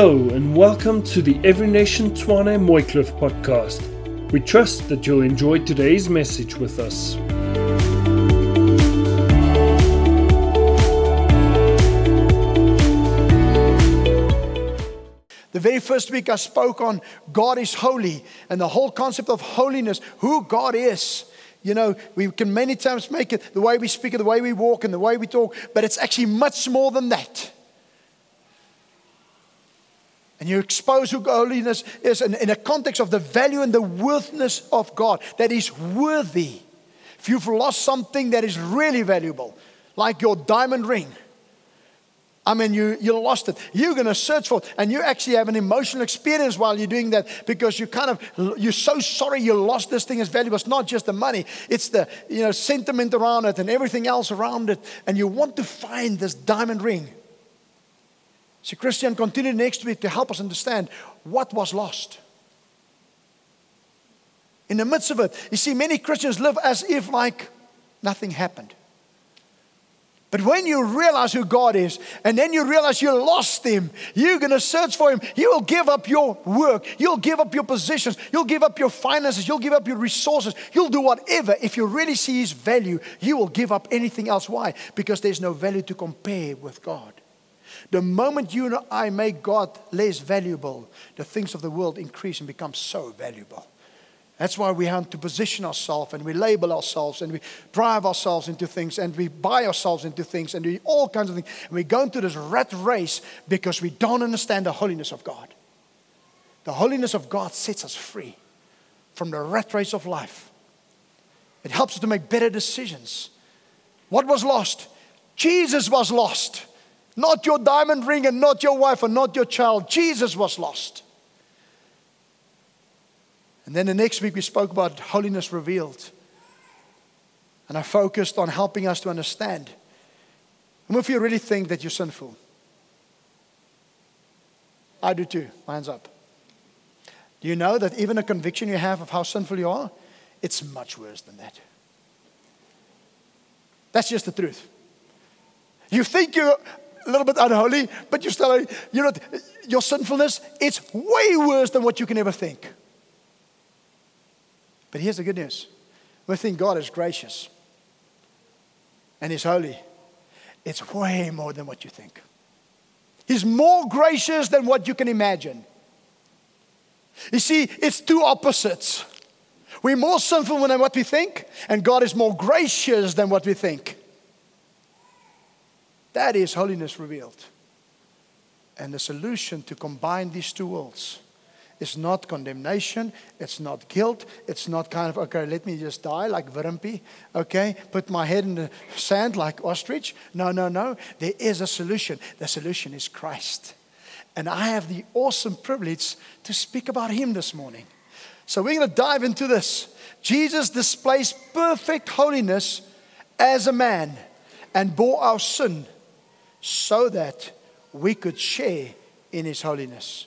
Hello and welcome to the Every Nation Tshwane Mooikloof podcast. We trust that you'll enjoy today's message with us. The very first week I spoke on God is holy and the whole concept of holiness, who God is. You know, we can many times make it the way we speak, the way we walk, and the way we talk, but it's actually much more than that. And you expose who holiness is in, in a context of the value and the worthiness of God that is worthy. If you've lost something that is really valuable, like your diamond ring, I mean, you, you lost it. You're going to search for it. And you actually have an emotional experience while you're doing that because you kind of, you're so sorry you lost this thing as valuable. It's not just the money, it's the, you know, sentiment around it and everything else around it. And you want to find this diamond ring. So, Christian, continue next week to help us understand what was lost. In the midst of it, you see, many Christians live as if like nothing happened. But when you realize who God is, and then you realize you lost Him, you're going to search for Him. You will give up your work. You'll give up your positions. You'll give up your finances. You'll give up your resources. You'll do whatever. If you really see His value, you will give up anything else. Why? Because there's no value to compare with God. The moment you and I make God less valuable, the things of the world increase and become so valuable. That's why we have to position ourselves and we label ourselves and we drive ourselves into things and we buy ourselves into things and we all kinds of things. And we go into this rat race because we don't understand the holiness of God. The holiness of God sets us free from the rat race of life. It helps us to make better decisions. What was lost? Jesus was lost. Not your diamond ring and not your wife and not your child. Jesus was lost. And then the next week we spoke about holiness revealed. And I focused on helping us to understand. And if you really think that you're sinful, I do too. Hands up. Do you know that even a conviction you have of how sinful you are, it's much worse than that? That's just the truth. You think you're a little bit unholy, but you're still, you know, your sinfulness, it's way worse than what you can ever think. But here's the good news we think God is gracious and He's holy. It's way more than what you think. He's more gracious than what you can imagine. You see, it's two opposites. We're more sinful than what we think, and God is more gracious than what we think. That is holiness revealed. And the solution to combine these two worlds is not condemnation. It's not guilt. It's not kind of, okay, let me just die like Wimpy. Okay, put my head in the sand like ostrich. No, no, no. There is a solution. The solution is Christ. And I have the awesome privilege to speak about Him this morning. So we're going to dive into this. Jesus displays perfect holiness as a man and bore our sin so that we could share in His holiness.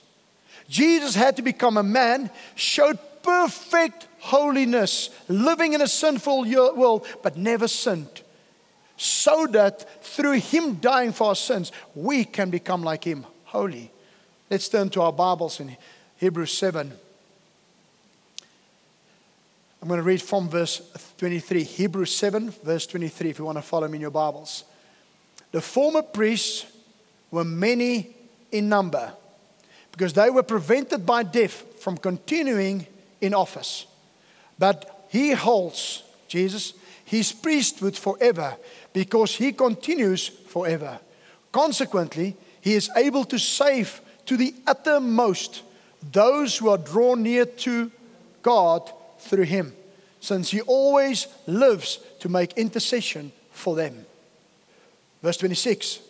Jesus had to become a man, showed perfect holiness, living in a sinful world, but never sinned. So that through him dying for our sins, we can become like him, holy. Let's turn to our Bibles in Hebrews 7. I'm going to read from verse 23. Hebrews 7, verse 23, if you want to follow me in your Bibles. The former priests were many in number because they were prevented by death from continuing in office. But he holds, Jesus, his priesthood forever because he continues forever. Consequently, he is able to save to the uttermost those who are drawn near to God through him, since he always lives to make intercession for them. Verse 26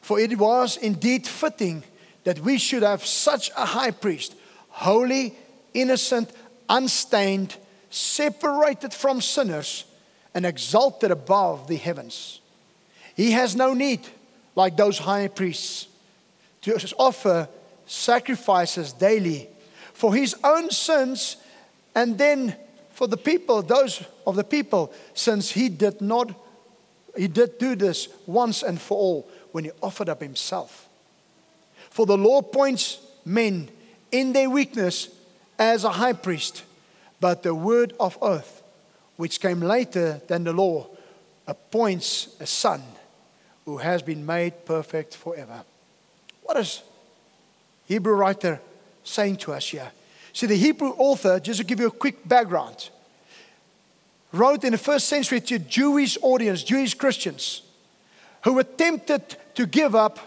For it was indeed fitting that we should have such a high priest, holy, innocent, unstained, separated from sinners, and exalted above the heavens. He has no need, like those high priests, to offer sacrifices daily for his own sins and then for the people, those of the people, since he did not, he did do this once and for all when he offered up himself. For the law appoints men in their weakness as a high priest, but the word of oath, which came later than the law, appoints a son who has been made perfect forever. What is Hebrew writer saying to us here? See, the Hebrew author, just to give you a quick background, wrote in the first century to Jewish audience, Jewish Christians, who were tempted to give up.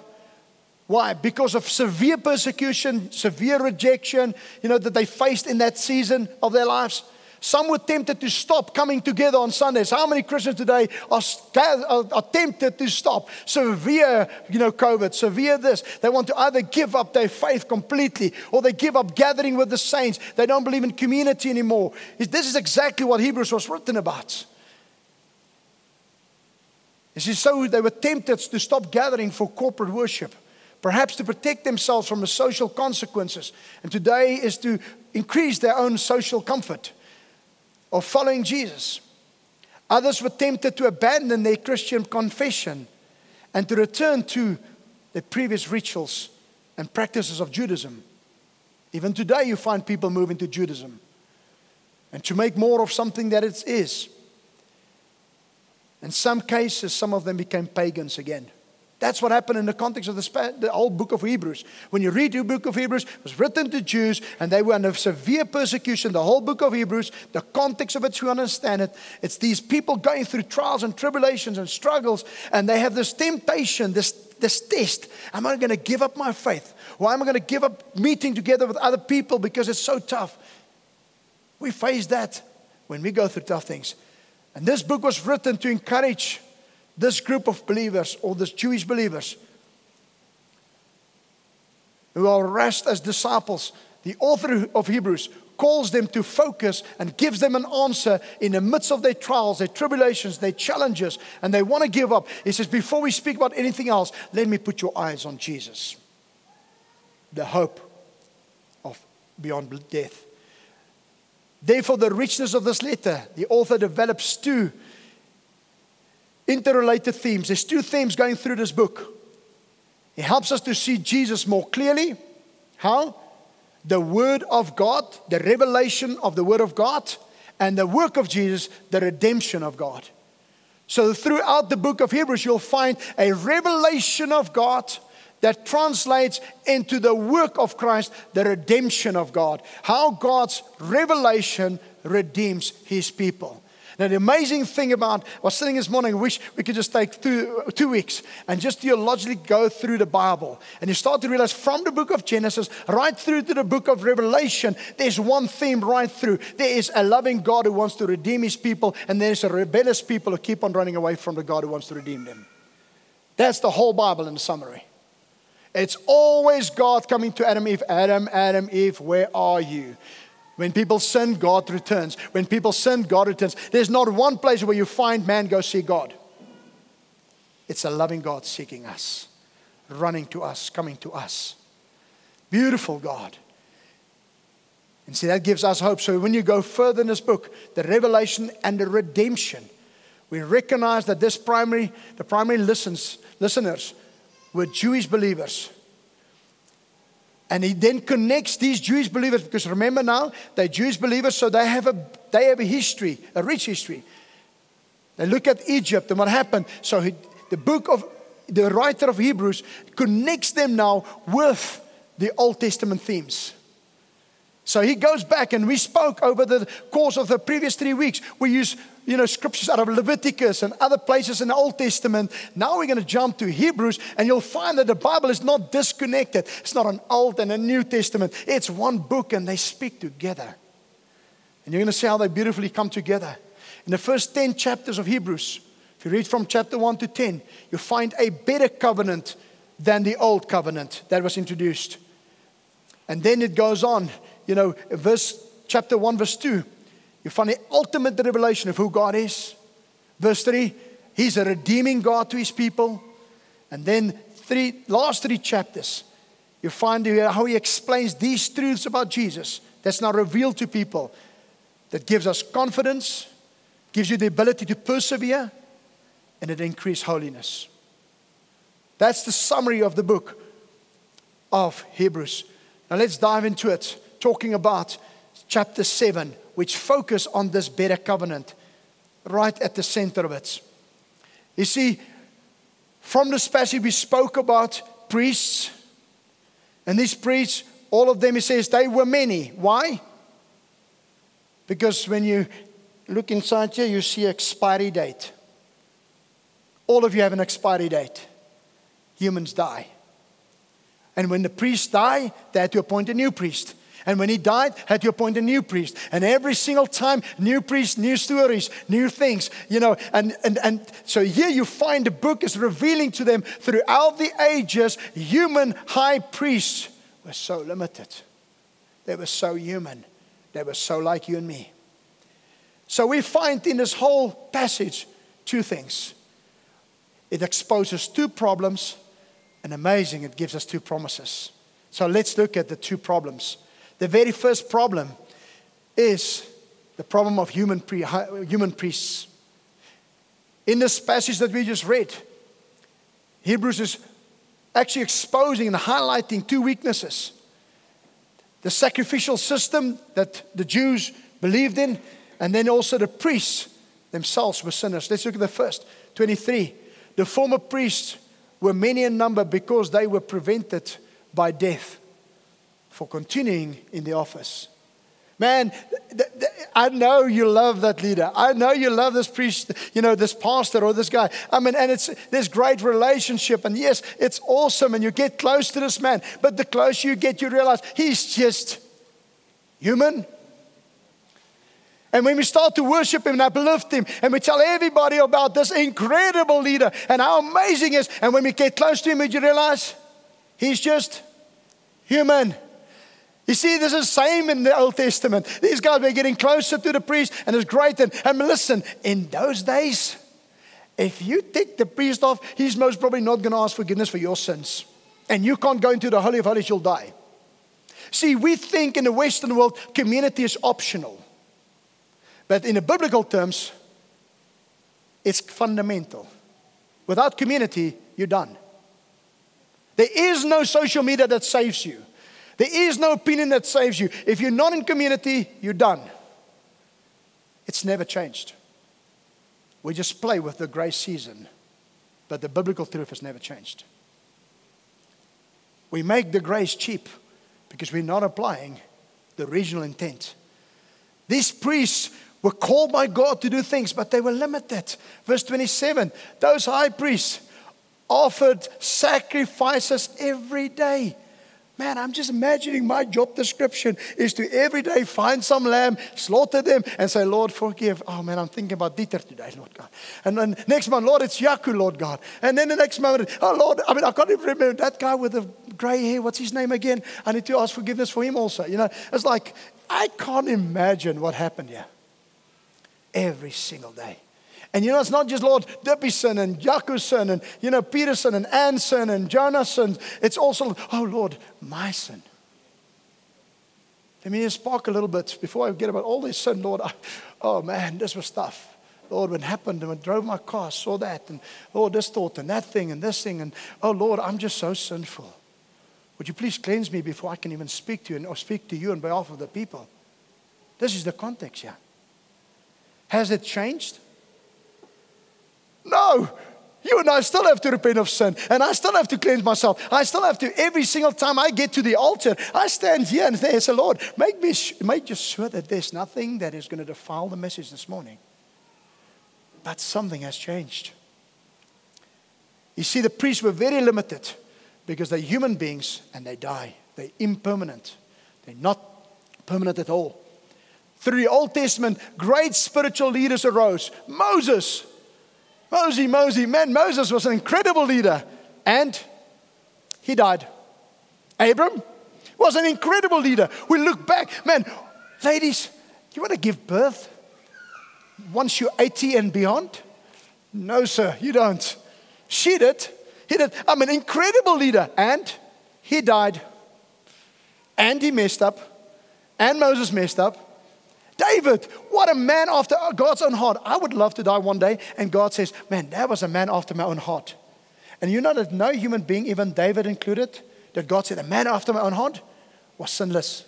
Why? Because of severe persecution, severe rejection, you know, that they faced in that season of their lives. Some were tempted to stop coming together on Sundays. How many Christians today are, are, tempted to stop? Severe, you know, COVID, severe this. They want to either give up their faith completely or they give up gathering with the saints. They don't believe in community anymore. This is exactly what Hebrews was written about. You see, so they were tempted to stop gathering for corporate worship, perhaps to protect themselves from the social consequences. And today is to increase their own social comfort of following Jesus. Others were tempted to abandon their Christian confession and to return to the previous rituals and practices of Judaism. Even today, you find people moving to Judaism and to make more of something that it is. In some cases, some of them became pagans again. That's what happened in the context of the, the whole book of Hebrews. When you read the book of Hebrews, it was written to Jews and they were under severe persecution. The whole book of Hebrews, the context of it, you understand it. It's these people going through trials and tribulations and struggles, and they have this temptation, this, this test. Am I going to give up my faith? Or am I going to give up meeting together with other people because it's so tough? We face that when we go through tough things. And this book was written to encourage this group of believers or this Jewish believers who are raised as disciples, the author of Hebrews calls them to focus and gives them an answer in the midst of their trials, their tribulations, their challenges, and they want to give up. He says, Before we speak about anything else, let me put your eyes on Jesus, the hope of beyond death. Therefore, the richness of this letter, the author develops two interrelated themes. There's two themes going through this book. It helps us to see Jesus more clearly. How? The Word of God, the revelation of the Word of God, and the work of Jesus, the redemption of God. So, throughout the book of Hebrews, you'll find a revelation of God that translates into the work of Christ, the redemption of God. How God's revelation redeems his people. Now, the amazing thing about, I was sitting this morning, I wish we could just take two, two weeks and just theologically go through the Bible. And you start to realize from the book of Genesis right through to the book of Revelation, there's one theme right through. There is a loving God who wants to redeem his people, and there's a rebellious people who keep on running away from the God who wants to redeem them. That's the whole Bible in summary. It's always God coming to Adam, Eve, Adam, Adam, Eve, where are you? When people sin, God returns. When people sin, God returns. There's not one place where you find man go see God. It's a loving God seeking us, running to us, coming to us. Beautiful God. And see, that gives us hope. So when you go further in this book, the revelation and the redemption, we recognize that this primary, the primary listens, listeners were Jewish believers and he then connects these Jewish believers, because remember now, they're Jewish believers, so they have a, they have a history, a rich history. They look at Egypt and what happened. So he, the book of the writer of Hebrews connects them now with the Old Testament themes. So he goes back, and we spoke over the course of the previous three weeks. We use you know, scriptures out of Leviticus and other places in the Old Testament. Now we're going to jump to Hebrews, and you'll find that the Bible is not disconnected. It's not an Old and a New Testament. It's one book, and they speak together. And you're going to see how they beautifully come together. In the first 10 chapters of Hebrews, if you read from chapter 1 to 10, you find a better covenant than the old covenant that was introduced. And then it goes on, you know, verse chapter 1, verse 2 you find the ultimate revelation of who God is. Verse 3, He's a redeeming God to His people. And then three last three chapters, you find how He explains these truths about Jesus that's now revealed to people that gives us confidence, gives you the ability to persevere, and it increases holiness. That's the summary of the book. of Hebrews. Now let's dive into it, talking about chapter 7, which focus on this better covenant right at the center of it. You see, from this passage, we spoke about priests. And these priests, all of them, he says, they were many. Why? Because when you look inside here, you see expiry date. All of you have an expiry date. Humans die. And when the priests die, they had to appoint a new priest. And when he died, had to appoint a new priest. And every single time, new priests, new stories, new things, you know. And, and, and so here you find the book is revealing to them throughout the ages, human high priests were so limited. They were so human. They were so like you and me. So we find in this whole passage two things it exposes two problems, and amazing, it gives us two promises. So let's look at the two problems. The very first problem is the problem of human, pre- human priests. In this passage that we just read, Hebrews is actually exposing and highlighting two weaknesses the sacrificial system that the Jews believed in, and then also the priests themselves were sinners. Let's look at the first 23. The former priests were many in number because they were prevented by death for continuing in the office. Man, th- th- I know you love that leader. I know you love this priest, you know, this pastor or this guy. I mean, and it's this great relationship. And yes, it's awesome. And you get close to this man. But the closer you get, you realize he's just human. And when we start to worship him and uplift him, and we tell everybody about this incredible leader and how amazing he is, and when we get close to him, you realize he's just human. You see, this is the same in the Old Testament. These guys were getting closer to the priest, and it's great. And, and listen, in those days, if you take the priest off, he's most probably not going to ask forgiveness for your sins. And you can't go into the Holy of Holies, you'll die. See, we think in the Western world, community is optional. But in the biblical terms, it's fundamental. Without community, you're done. There is no social media that saves you. There is no opinion that saves you. If you're not in community, you're done. It's never changed. We just play with the grace season, but the biblical truth has never changed. We make the grace cheap because we're not applying the original intent. These priests were called by God to do things, but they were limited. Verse 27 those high priests offered sacrifices every day. Man, I'm just imagining my job description is to every day find some lamb, slaughter them, and say, Lord, forgive. Oh man, I'm thinking about Dieter today, Lord God. And then next month, Lord, it's Yaku, Lord God. And then the next moment, oh Lord, I mean, I can't even remember that guy with the gray hair. What's his name again? I need to ask forgiveness for him also. You know, it's like, I can't imagine what happened here every single day. And you know, it's not just Lord Dippyson and Jakuson and, you know, Peterson and Anson and Jonathan. It's also, oh Lord, my sin. Let me just spark a little bit before I get about all this sin, Lord. I, oh man, this was tough. Lord, what happened, and I drove my car, saw that, and Lord, this thought, and that thing, and this thing, and oh Lord, I'm just so sinful. Would you please cleanse me before I can even speak to you or speak to you on behalf of the people? This is the context here. Has it changed? No. You and I still have to repent of sin, and I still have to cleanse myself. I still have to, every single time I get to the altar, I stand here and say, Lord, make me make sure that there's nothing that is going to defile the message this morning. But something has changed. You see, the priests were very limited because they're human beings and they die. They're impermanent, they're not permanent at all. Through the Old Testament, great spiritual leaders arose. Moses, Mosey, Mosey, man, Moses was an incredible leader and he died. Abram was an incredible leader. We look back, man, ladies, you want to give birth once you're 80 and beyond? No, sir, you don't. She did. He did. I'm an incredible leader. And he died. And he messed up. And Moses messed up. David, what a man after God's own heart. I would love to die one day. And God says, Man, that was a man after my own heart. And you know that no human being, even David included, that God said, A man after my own heart was sinless.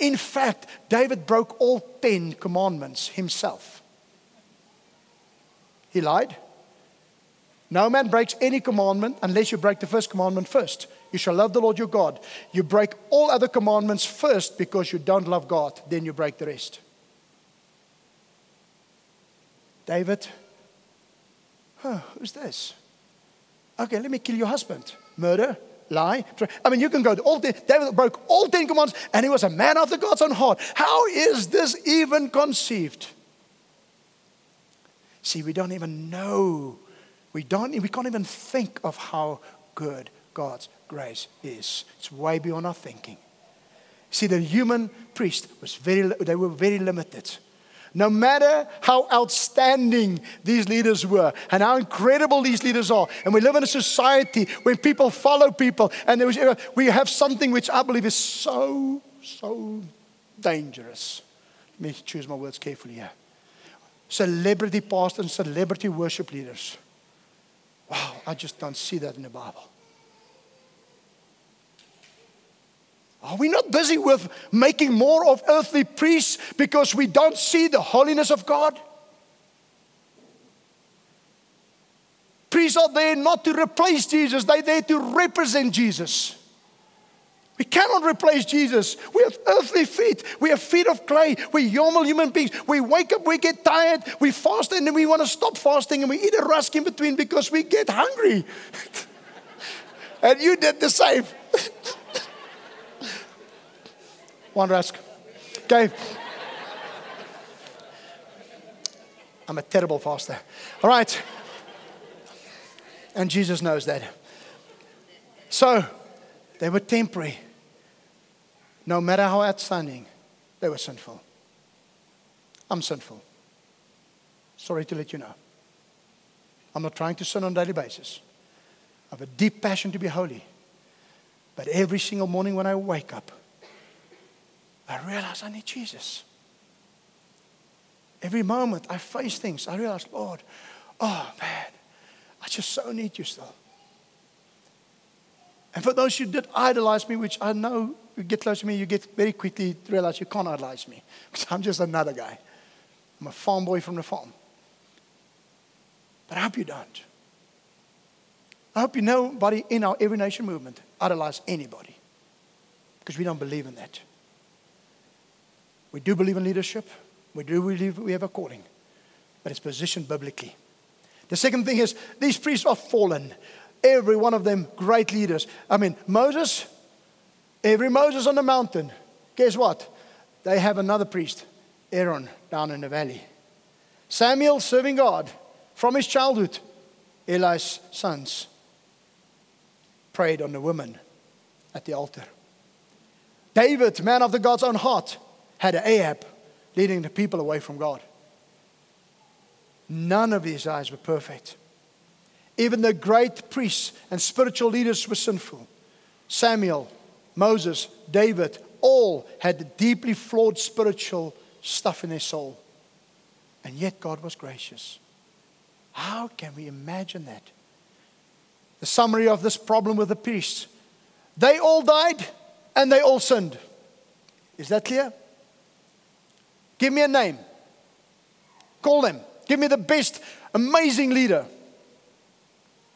In fact, David broke all 10 commandments himself. He lied. No man breaks any commandment unless you break the first commandment first. You shall love the Lord your God. You break all other commandments first because you don't love God, then you break the rest. David, who's this? Okay, let me kill your husband. Murder, lie. I mean, you can go to all ten. David broke all ten commands, and he was a man after God's own heart. How is this even conceived? See, we don't even know. We don't. We can't even think of how good God's grace is. It's way beyond our thinking. See, the human priest was very. They were very limited. No matter how outstanding these leaders were and how incredible these leaders are, and we live in a society where people follow people, and was, we have something which I believe is so, so dangerous. Let me choose my words carefully here. Celebrity pastors and celebrity worship leaders. Wow, I just don't see that in the Bible. Are we not busy with making more of earthly priests because we don't see the holiness of God? Priests are there not to replace Jesus, they're there to represent Jesus. We cannot replace Jesus. We have earthly feet. We have feet of clay. We're normal human beings. We wake up, we get tired, we fast, and then we want to stop fasting and we eat a rusk in between because we get hungry. and you did the same. One rusk. Okay. I'm a terrible faster. All right. And Jesus knows that. So, they were temporary. No matter how outstanding, they were sinful. I'm sinful. Sorry to let you know. I'm not trying to sin on a daily basis. I have a deep passion to be holy. But every single morning when I wake up, I realize I need Jesus. Every moment I face things, I realize, Lord, oh man, I just so need you still. And for those who did idolize me, which I know you get close to me, you get very quickly realize you can't idolize me because I'm just another guy. I'm a farm boy from the farm. But I hope you don't. I hope you nobody in our Every Nation movement idolize anybody because we don't believe in that. We do believe in leadership. We do believe we have a calling, but it's positioned biblically. The second thing is these priests are fallen. Every one of them great leaders. I mean, Moses, every Moses on the mountain, guess what? They have another priest, Aaron, down in the valley. Samuel serving God from his childhood. Eli's sons preyed on the women at the altar. David, man of the God's own heart, had Ahab leading the people away from God. None of these guys were perfect. Even the great priests and spiritual leaders were sinful. Samuel, Moses, David, all had deeply flawed spiritual stuff in their soul. And yet God was gracious. How can we imagine that? The summary of this problem with the priests they all died and they all sinned. Is that clear? Give me a name. Call them. Give me the best, amazing leader.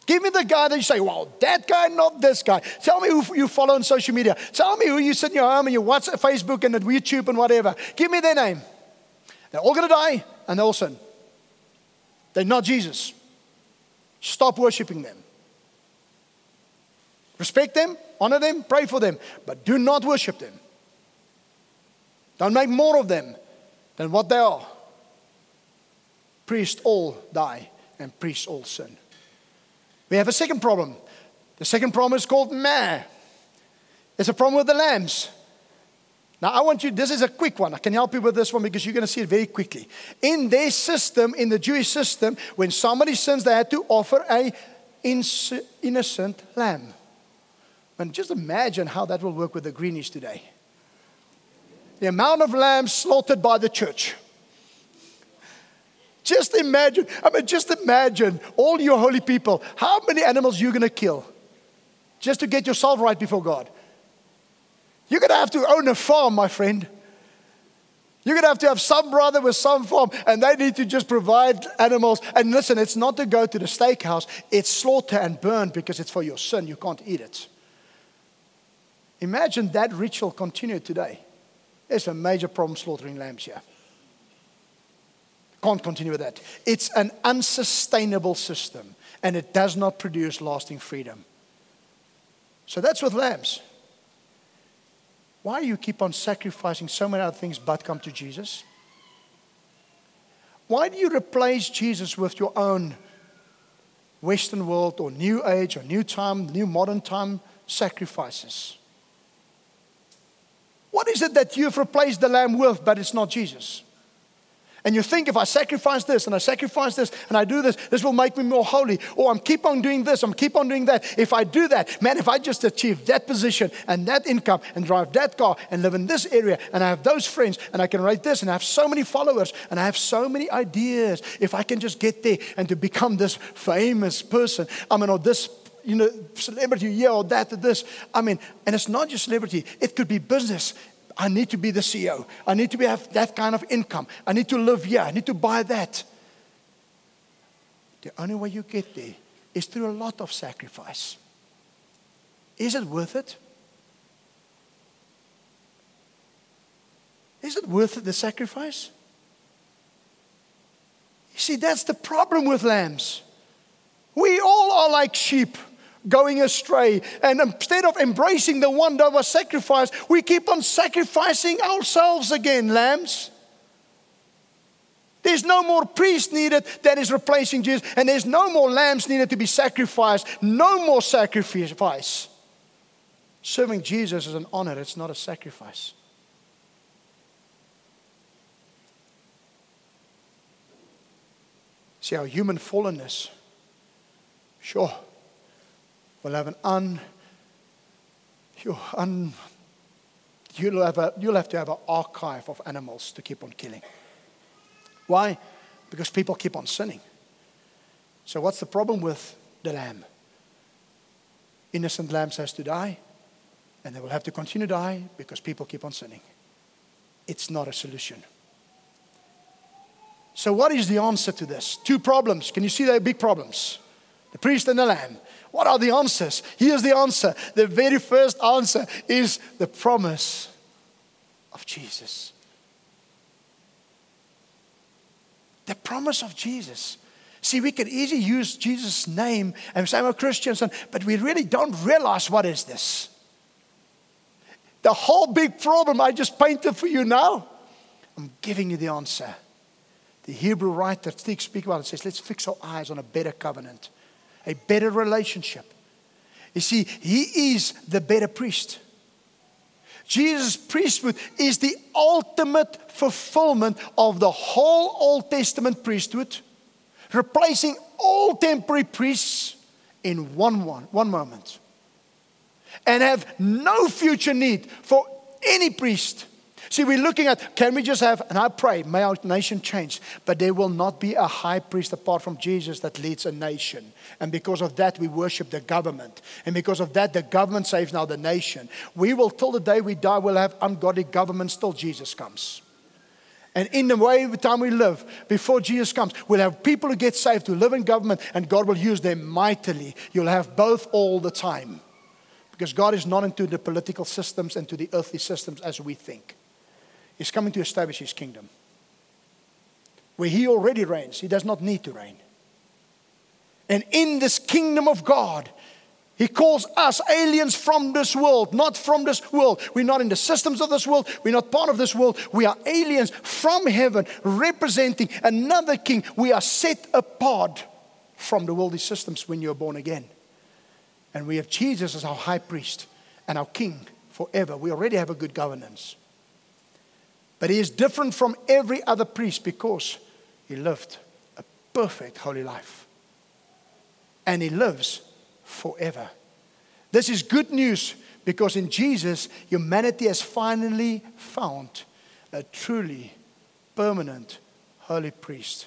Give me the guy that you say, well, that guy, not this guy. Tell me who you follow on social media. Tell me who you sit in your home and your WhatsApp, Facebook, and YouTube and whatever. Give me their name. They're all going to die and they'll sin. They're not Jesus. Stop worshiping them. Respect them, honor them, pray for them, but do not worship them. Don't make more of them than what they are. Priests all die and priests all sin. We have a second problem. The second problem is called meh. It's a problem with the lambs. Now, I want you, this is a quick one. I can help you with this one because you're going to see it very quickly. In their system, in the Jewish system, when somebody sins, they had to offer a innocent lamb. And just imagine how that will work with the greenies today the amount of lambs slaughtered by the church. Just imagine, I mean, just imagine all your holy people, how many animals you're to kill just to get yourself right before God. You're to have to own a farm, my friend. You're going to have to have some brother with some farm, and they need to just provide animals. And listen, it's not to go to the steakhouse, it's slaughter and burn because it's for your sin. You can't eat it. Imagine that ritual continued today. There's a major problem slaughtering lambs here. Can't continue with that. It's an unsustainable system, and it does not produce lasting freedom. So that's with lambs. Why do you keep on sacrificing so many other things but come to Jesus? Why do you replace Jesus with your own Western world or New Age or New Time, New Modern Time sacrifices? What is it that you've replaced the Lamb with, but it's not Jesus? And you think if I sacrifice this and I sacrifice this and I do this, this will make me more holy. Or I'm keep on doing this, I'm keep on doing that. If I do that, man, if I just achieve that position and that income and drive that car and live in this area and I have those friends and I can write this and I have so many followers and I have so many ideas, if I can just get there and to become this famous person, I mean, or this you know, celebrity, yeah, or that, or this. I mean, and it's not just celebrity, it could be business, I need to be the CEO. I need to be, have that kind of income. I need to live here. I need to buy that. The only way you get there is through a lot of sacrifice. Is it worth it? Is it worth it, the sacrifice? You see, that's the problem with lambs. We all are like sheep going astray. And instead of embracing the one that was sacrificed, we keep on sacrificing ourselves again, lambs. There's no more priest needed that is replacing Jesus, and there's no more lambs needed to be sacrificed. No more sacrifice. Serving Jesus is an honor, it's not a sacrifice. See, our human fallenness, sure, will have an un, you un you'll have, a, you'll have to have an archive of animals to keep on killing. Why? Because people keep on sinning. So, what's the problem with the lamb? Innocent lambs has to die, and they will have to continue to die because people keep on sinning. It's not a solution. So, what is the answer to this? Two problems. Can you see the big problems? The priest and the lamb. What are the answers? Here's the answer. The very first answer is the promise of Jesus. The promise of Jesus. See, we can easily use Jesus' name and say we're Christians, but we really don't realize what is this. The whole big problem I just painted for you now, I'm giving you the answer. The Hebrew writer speaks about it says, let's fix our eyes on a better covenant a better relationship. You see, he is the better priest. Jesus' priesthood is the ultimate fulfillment of the whole Old Testament priesthood, replacing all temporary priests in one, one, one moment. And have no future need for any priest See, we're looking at can we just have, and I pray, may our nation change, but there will not be a high priest apart from Jesus that leads a nation. And because of that, we worship the government. And because of that, the government saves now the nation. We will, till the day we die, we'll have ungodly governments till Jesus comes. And in the way the time we live, before Jesus comes, we'll have people who get saved, who live in government, and God will use them mightily. You'll have both all the time. Because God is not into the political systems and to the earthly systems as we think. He's coming to establish his kingdom. Where he already reigns, he does not need to reign. And in this kingdom of God, he calls us aliens from this world, not from this world. We're not in the systems of this world. We're not part of this world. We are aliens from heaven, representing another king. We are set apart from the worldly systems when you're born again. And we have Jesus as our high priest and our king forever. We already have a good governance. But he is different from every other priest because he lived a perfect holy life. And he lives forever. This is good news because in Jesus, humanity has finally found a truly permanent holy priest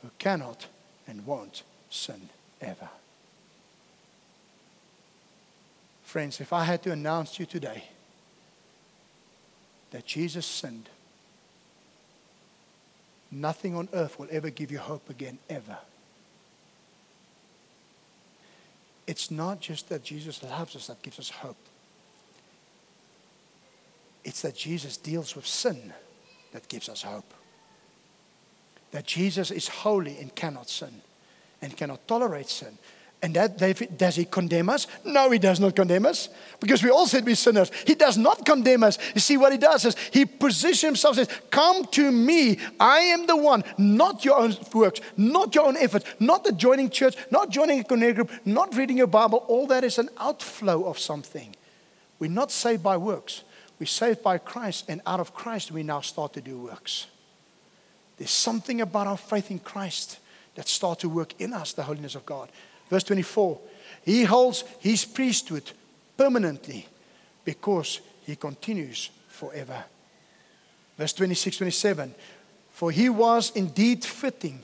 who cannot and won't sin ever. Friends, if I had to announce to you today that Jesus sinned, nothing on earth will ever give you hope again, ever. It's not just that Jesus loves us that gives us hope. It's that Jesus deals with sin that gives us hope. That Jesus is holy and cannot sin and cannot tolerate sin. And that David, does he condemn us? No, he does not condemn us because we all said we're sinners. He does not condemn us. You see, what he does is he positions himself says, Come to me. I am the one, not your own works, not your own efforts, not the joining church, not joining a connect group, not reading your Bible. All that is an outflow of something. We're not saved by works, we're saved by Christ, and out of Christ, we now start to do works. There's something about our faith in Christ that start to work in us, the holiness of God. Verse 24 He holds his priesthood permanently because he continues forever. Verse 26 27 For he was indeed fitting,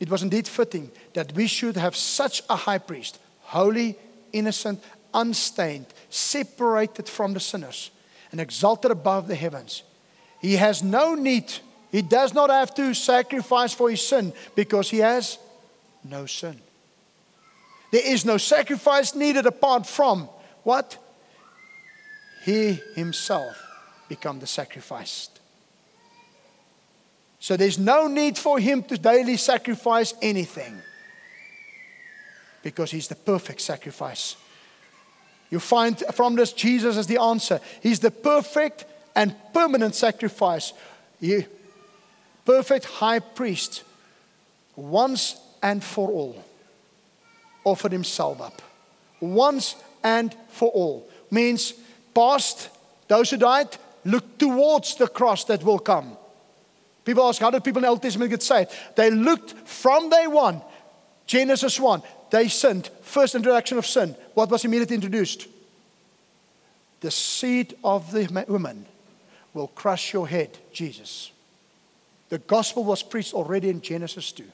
it was indeed fitting that we should have such a high priest, holy, innocent, unstained, separated from the sinners, and exalted above the heavens. He has no need, he does not have to sacrifice for his sin because he has no sin. There is no sacrifice needed apart from what? He himself become the sacrifice. So there's no need for him to daily sacrifice anything because he's the perfect sacrifice. You find from this Jesus as the answer. He's the perfect and permanent sacrifice. He, perfect high priest once and for all offered himself up once and for all. Means past, those who died, look towards the cross that will come. People ask, how did people in the Old Testament get saved? They looked from day one, Genesis 1, they sinned. First introduction of sin. What was immediately introduced? The seed of the woman will crush your head, Jesus. The gospel was preached already in Genesis 2.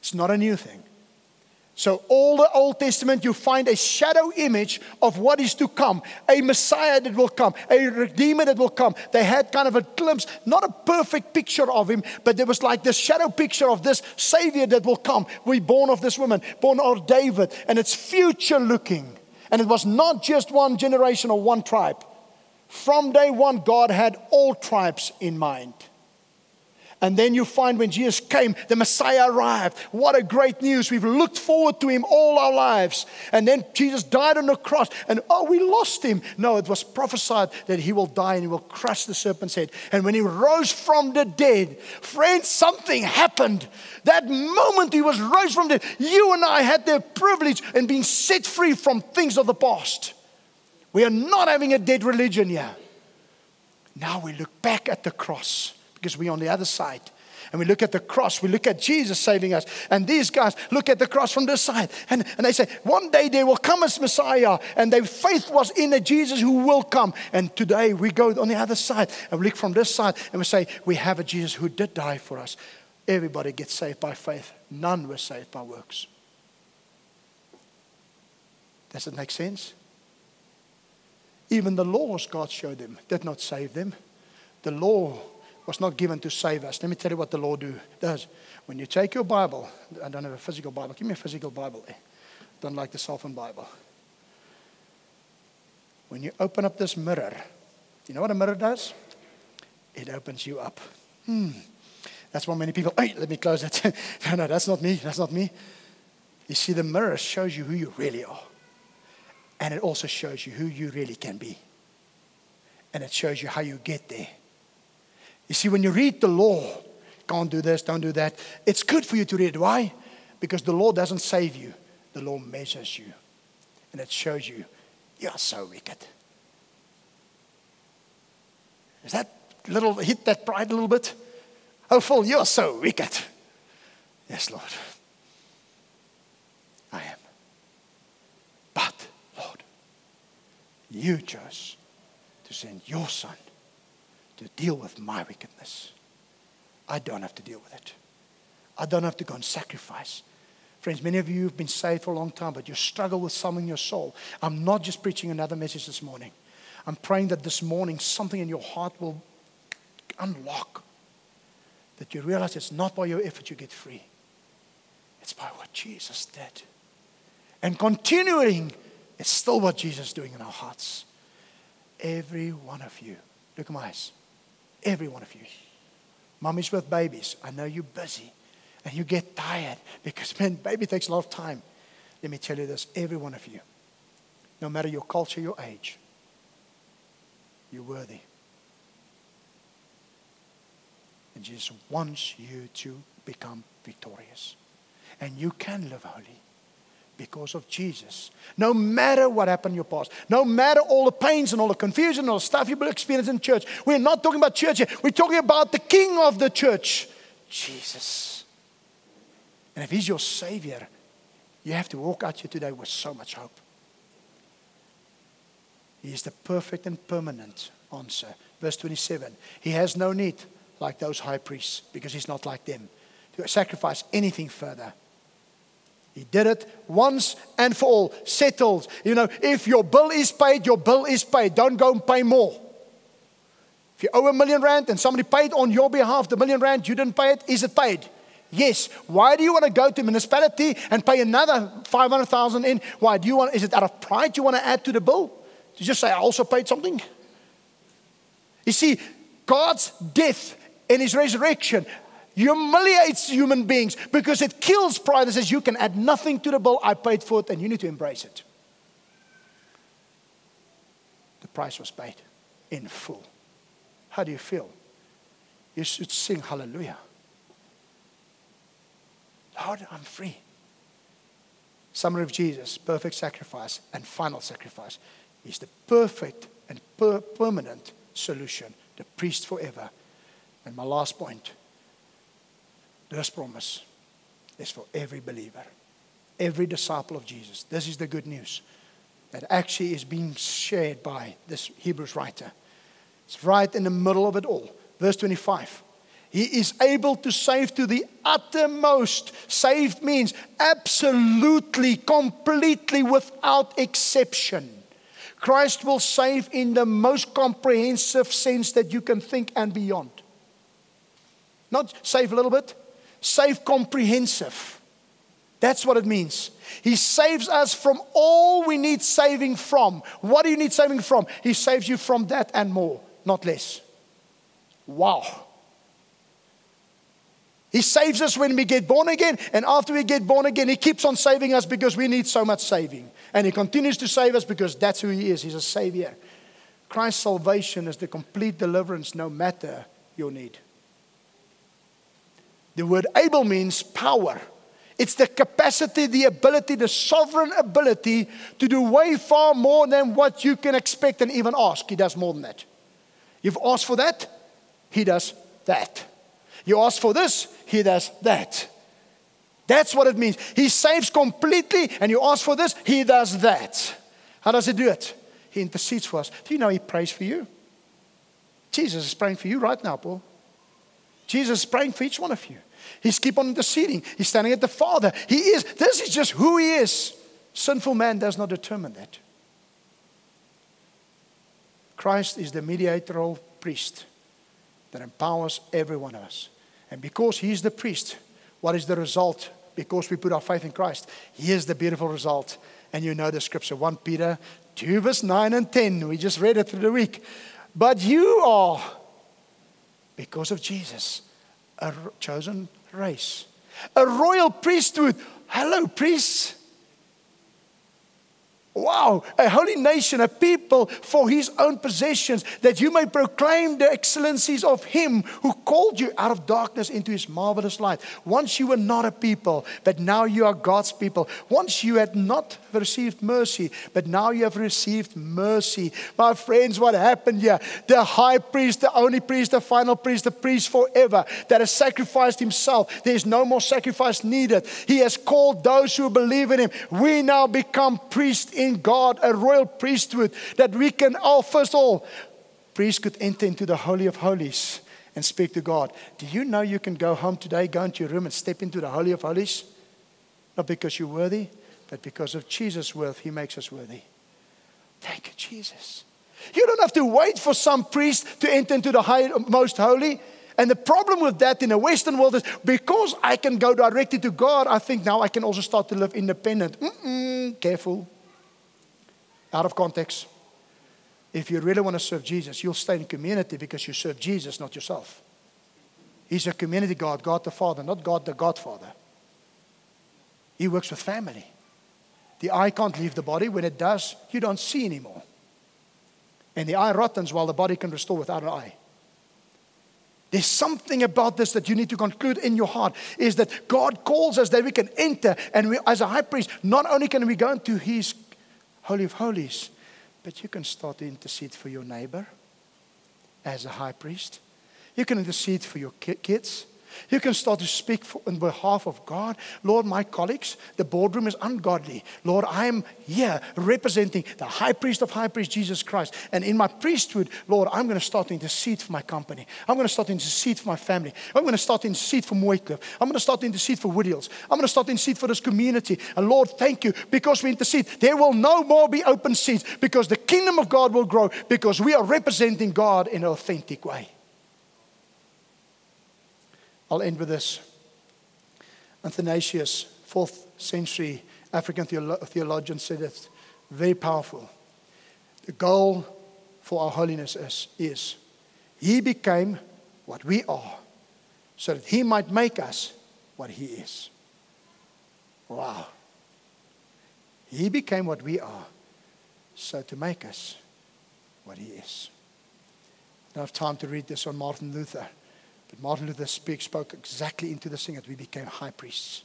It's not a new thing. So, all the Old Testament, you find a shadow image of what is to come a Messiah that will come, a Redeemer that will come. They had kind of a glimpse, not a perfect picture of him, but there was like this shadow picture of this Savior that will come. We born of this woman, born of David, and it's future looking. And it was not just one generation or one tribe. From day one, God had all tribes in mind. And then you find when Jesus came, the Messiah arrived. What a great news. We've looked forward to him all our lives. And then Jesus died on the cross, and oh, we lost him. No, it was prophesied that he will die and he will crush the serpent's head. And when he rose from the dead, friends, something happened. That moment he was raised from the dead, you and I had the privilege and being set free from things of the past. We are not having a dead religion here. Now we look back at the cross because we're on the other side. And we look at the cross, we look at Jesus saving us. And these guys look at the cross from this side. And, and they say, one day there will come as Messiah. And their faith was in a Jesus who will come. And today we go on the other side and we look from this side and we say, we have a Jesus who did die for us. Everybody gets saved by faith, none were saved by works. Does it make sense? Even the laws God showed them did not save them. The law was not given to save us. Let me tell you what the law do, does. When you take your Bible, I don't have a physical Bible. Give me a physical Bible. Don't like the cell phone Bible. When you open up this mirror, you know what a mirror does? It opens you up. Hmm. That's why many people, hey, let me close that. no, no, that's not me. That's not me. You see, the mirror shows you who you really are. And it also shows you who you really can be. And it shows you how you get there. You see, when you read the law, can't do this, don't do that, it's good for you to read. Why? Because the law doesn't save you, the law measures you. And it shows you, you're so wicked. Is that little, hit that pride a little bit? Oh, Phil, you're so wicked. Yes, Lord. I am. But, Lord, you chose to send your son to deal with my wickedness. I don't have to deal with it. I don't have to go and sacrifice Friends, many of you have been saved for a long time, but you struggle with something in your soul. I'm not just preaching another message this morning. I'm praying that this morning something in your heart will unlock. That you realize it's not by your effort you get free, it's by what Jesus did. And continuing, it's still what Jesus is doing in our hearts. Every one of you, look at my eyes. Every one of you. Mummies with babies, I know you're busy and you get tired because, man, baby takes a lot of time. Let me tell you this every one of you, no matter your culture, your age, you're worthy. And Jesus wants you to become victorious. And you can live holy because of Jesus. No matter what happened in your past, no matter all the pains and all the confusion and all the stuff you've experienced in church, we're not talking about church here. We're talking about the King of the church, Jesus. And if He's your Savior, you have to walk out here today with so much hope. He is the perfect and permanent answer. Verse 27 He has no need, like those high priests, because He's not like them, to sacrifice anything further. He did it once and for all, settled. You know, if your bill is paid, your bill is paid. Don't go and pay more. If you owe a million rand and somebody paid on your behalf the million rand, you didn't pay it, is it paid? Yes. Why do you want to go to municipality and pay another 500,000 in? Why do you want, is it out of pride you want to add to the bill? To just say, I also paid something? You see, God's death and his resurrection humiliates human beings because it kills pride and says, You can add nothing to the bill. I paid for it and you need to embrace it. The price was paid in full. How do you feel? You should sing hallelujah. Lord, I'm free. Summary of Jesus, perfect sacrifice and final sacrifice. is the perfect and per- permanent solution, the priest forever. And my last point this promise is for every believer, every disciple of Jesus. This is the good news that actually is being shared by this Hebrews writer. It's right in the middle of it all. Verse 25. He is able to save to the uttermost. Saved means absolutely, completely, without exception. Christ will save in the most comprehensive sense that you can think and beyond. Not save a little bit, save comprehensive. That's what it means. He saves us from all we need saving from. What do you need saving from? He saves you from that and more, not less. Wow. He saves us when we get born again, and after we get born again, He keeps on saving us because we need so much saving. And He continues to save us because that's who He is. He's a Savior. Christ's salvation is the complete deliverance no matter your need. The word able means power. It's the capacity, the ability, the sovereign ability to do way far more than what you can expect and even ask. He does more than that. You've asked for that, He does that. You ask for this, He does that. That's what it means. He saves completely, and you ask for this, He does that. How does He do it? He intercedes for us. Do you know He prays for you? Jesus is praying for you right now, Paul. Jesus is praying for each one of you. He's keep on interceding. He's standing at the Father. He is. This is just who he is. Sinful man does not determine that. Christ is the mediator priest that empowers every one of us. And because he's the priest, what is the result? Because we put our faith in Christ. Here's the beautiful result. And you know the scripture 1 Peter 2, verse 9 and 10. We just read it through the week. But you are, because of Jesus, a chosen race, a royal priesthood. Hello, priests. Wow, a holy nation, a people for his own possessions, that you may proclaim the excellencies of him who called you out of darkness into his marvelous light. Once you were not a people, but now you are God's people. Once you had not received mercy, but now you have received mercy. My friends, what happened here? The high priest, the only priest, the final priest, the priest forever that has sacrificed himself. There's no more sacrifice needed. He has called those who believe in him. We now become priests in God a royal priesthood that we can all, first of all, priests could enter into the Holy of Holies and speak to God. Do you know you can go home today, go into your room and step into the Holy of Holies? Not because you're worthy, but because of Jesus' worth, He makes us worthy. Thank you, Jesus. You don't have to wait for some priest to enter into the high, most holy. And the problem with that in the Western world is because I can go directly to God, I think now I can also start to live independent. Mm-mm, careful. Out of context. If you really want to serve Jesus, you'll stay in community because you serve Jesus, not yourself. He's a community God, God the Father, not God the Godfather. He works with family. The eye can't leave the body. When it does, you don't see anymore. And the eye rottens while the body can restore without an eye. There's something about this that you need to conclude in your heart is that God calls us that we can enter, and we, as a high priest, not only can we go into His Holy of Holies, but you can start to intercede for your neighbor as a high priest. You can intercede for your kids. You can start to speak for, on behalf of God. Lord, my colleagues, the boardroom is ungodly. Lord, I am here representing the high priest of high priest, Jesus Christ. And in my priesthood, Lord, I'm going to start to intercede for my company. I'm going to start to intercede for my family. I'm going to start to intercede for Mooikloof. I'm going to start to intercede for Woodhills. I'm going to start to intercede for this community. And Lord, thank you because we intercede. There will no more be open seats because the kingdom of God will grow because we are representing God in an authentic way. I'll end with this. Athanasius, fourth century African theolo- theologian, said it very powerful. The goal for our holiness is, is He became what we are so that He might make us what He is. Wow. He became what we are so to make us what He is. I don't have time to read this on Martin Luther. But Martin Luther speak, spoke exactly into this thing that we became high priests.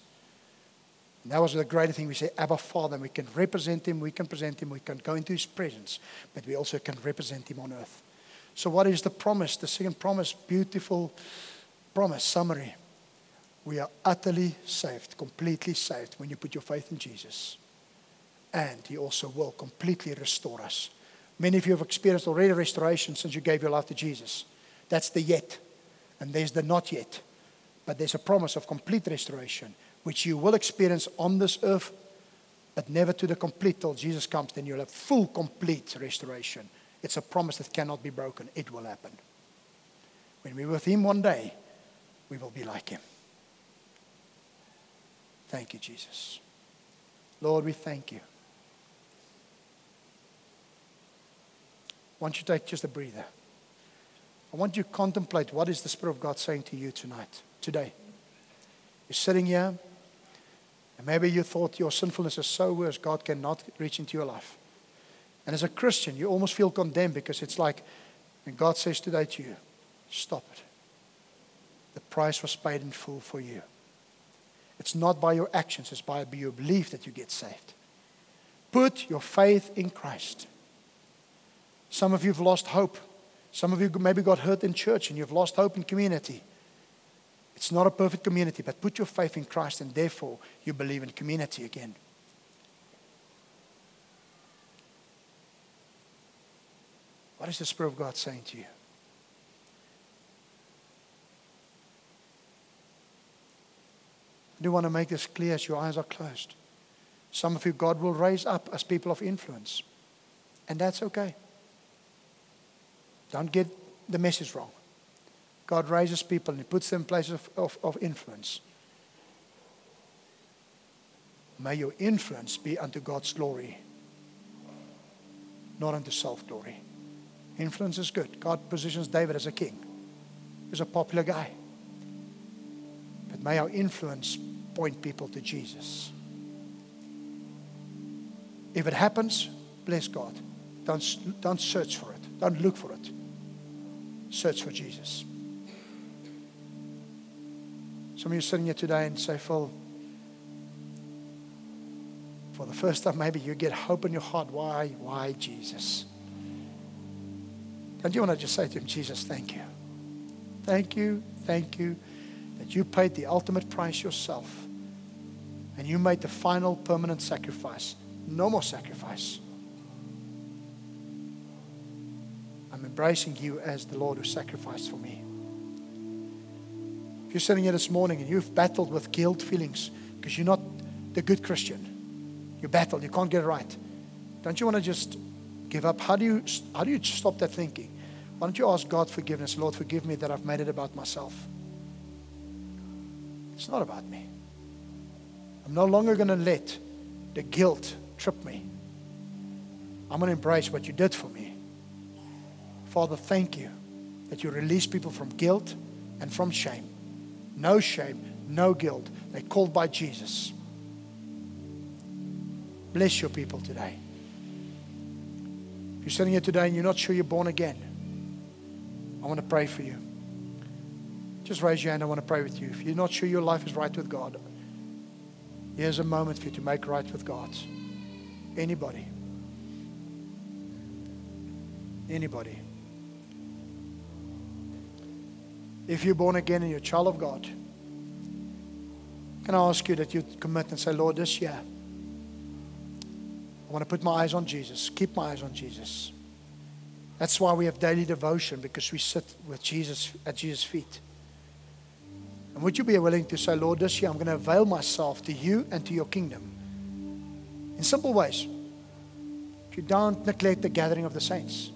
And that was the great thing. We say, Abba Father, we can represent him, we can present him, we can go into his presence, but we also can represent him on earth. So, what is the promise? The second promise, beautiful promise, summary. We are utterly saved, completely saved when you put your faith in Jesus. And he also will completely restore us. Many of you have experienced already restoration since you gave your life to Jesus. That's the yet. And there's the not yet. But there's a promise of complete restoration, which you will experience on this earth, but never to the complete till Jesus comes. Then you'll have full, complete restoration. It's a promise that cannot be broken. It will happen. When we're with Him one day, we will be like Him. Thank you, Jesus. Lord, we thank you. Why don't you take just a breather? I want you to contemplate what is the Spirit of God saying to you tonight, today. You're sitting here, and maybe you thought your sinfulness is so worse, God cannot reach into your life. And as a Christian, you almost feel condemned because it's like, and God says today to you, stop it. The price was paid in full for you. It's not by your actions, it's by your belief that you get saved. Put your faith in Christ. Some of you have lost hope some of you maybe got hurt in church and you've lost hope in community. It's not a perfect community, but put your faith in Christ and therefore you believe in community again. What is the Spirit of God saying to you? I do want to make this clear as your eyes are closed. Some of you, God will raise up as people of influence, and that's okay. Don't get the message wrong. God raises people and He puts them in places of, of, of influence. May your influence be unto God's glory, not unto self glory. Influence is good. God positions David as a king. He's a popular guy. But may our influence point people to Jesus. If it happens, bless God. Don't, don't search for it, don't look for it search for Jesus. Some of you sitting here today and say, Phil, for the first time, maybe you get hope in your heart. Why? Why Jesus? Don't you want to just say to him, Jesus, thank you. Thank you, thank you that you paid the ultimate price yourself and you made the final permanent sacrifice. No more sacrifice. Embracing you as the Lord who sacrificed for me. If you're sitting here this morning and you've battled with guilt feelings because you're not the good Christian. You battle, you can't get it right. Don't you want to just give up? How do you, how do you stop that thinking? Why don't you ask God forgiveness? Lord, forgive me that I've made it about myself. It's not about me. I'm no longer going to let the guilt trip me. I'm going to embrace what you did for me. Father, thank you that you release people from guilt and from shame. No shame, no guilt. They're called by Jesus. Bless your people today. If you're sitting here today and you're not sure you're born again, I want to pray for you. Just raise your hand. I want to pray with you. If you're not sure your life is right with God, here's a moment for you to make right with God. Anybody? Anybody? If you're born again and you're a child of God, can I ask you that you commit and say, Lord, this year, I want to put my eyes on Jesus, keep my eyes on Jesus. That's why we have daily devotion because we sit with Jesus at Jesus' feet. And would you be willing to say, Lord, this year I'm going to avail myself to you and to your kingdom in simple ways? If you don't neglect the gathering of the saints,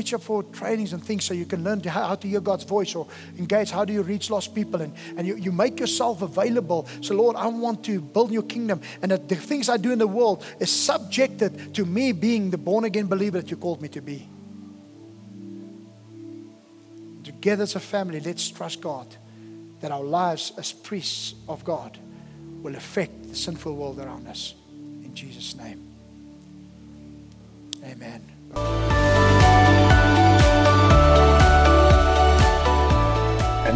pitch up for trainings and things so you can learn how to hear God's voice or engage. How do you reach lost people? And, and you, you make yourself available. So, Lord, I want to build your kingdom. And that the things I do in the world is subjected to me being the born again believer that you called me to be. Together as a family, let's trust God that our lives as priests of God will affect the sinful world around us. In Jesus' name. Amen.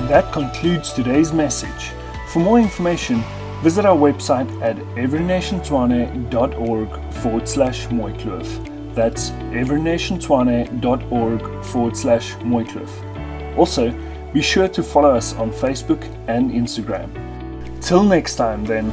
And that concludes today's message. For more information, visit our website at everynationtshwane.org forward slash mooikloof. That's everynationtshwane.org forward slash mooikloof. Also, be sure to follow us on Facebook and Instagram. Till next time, then.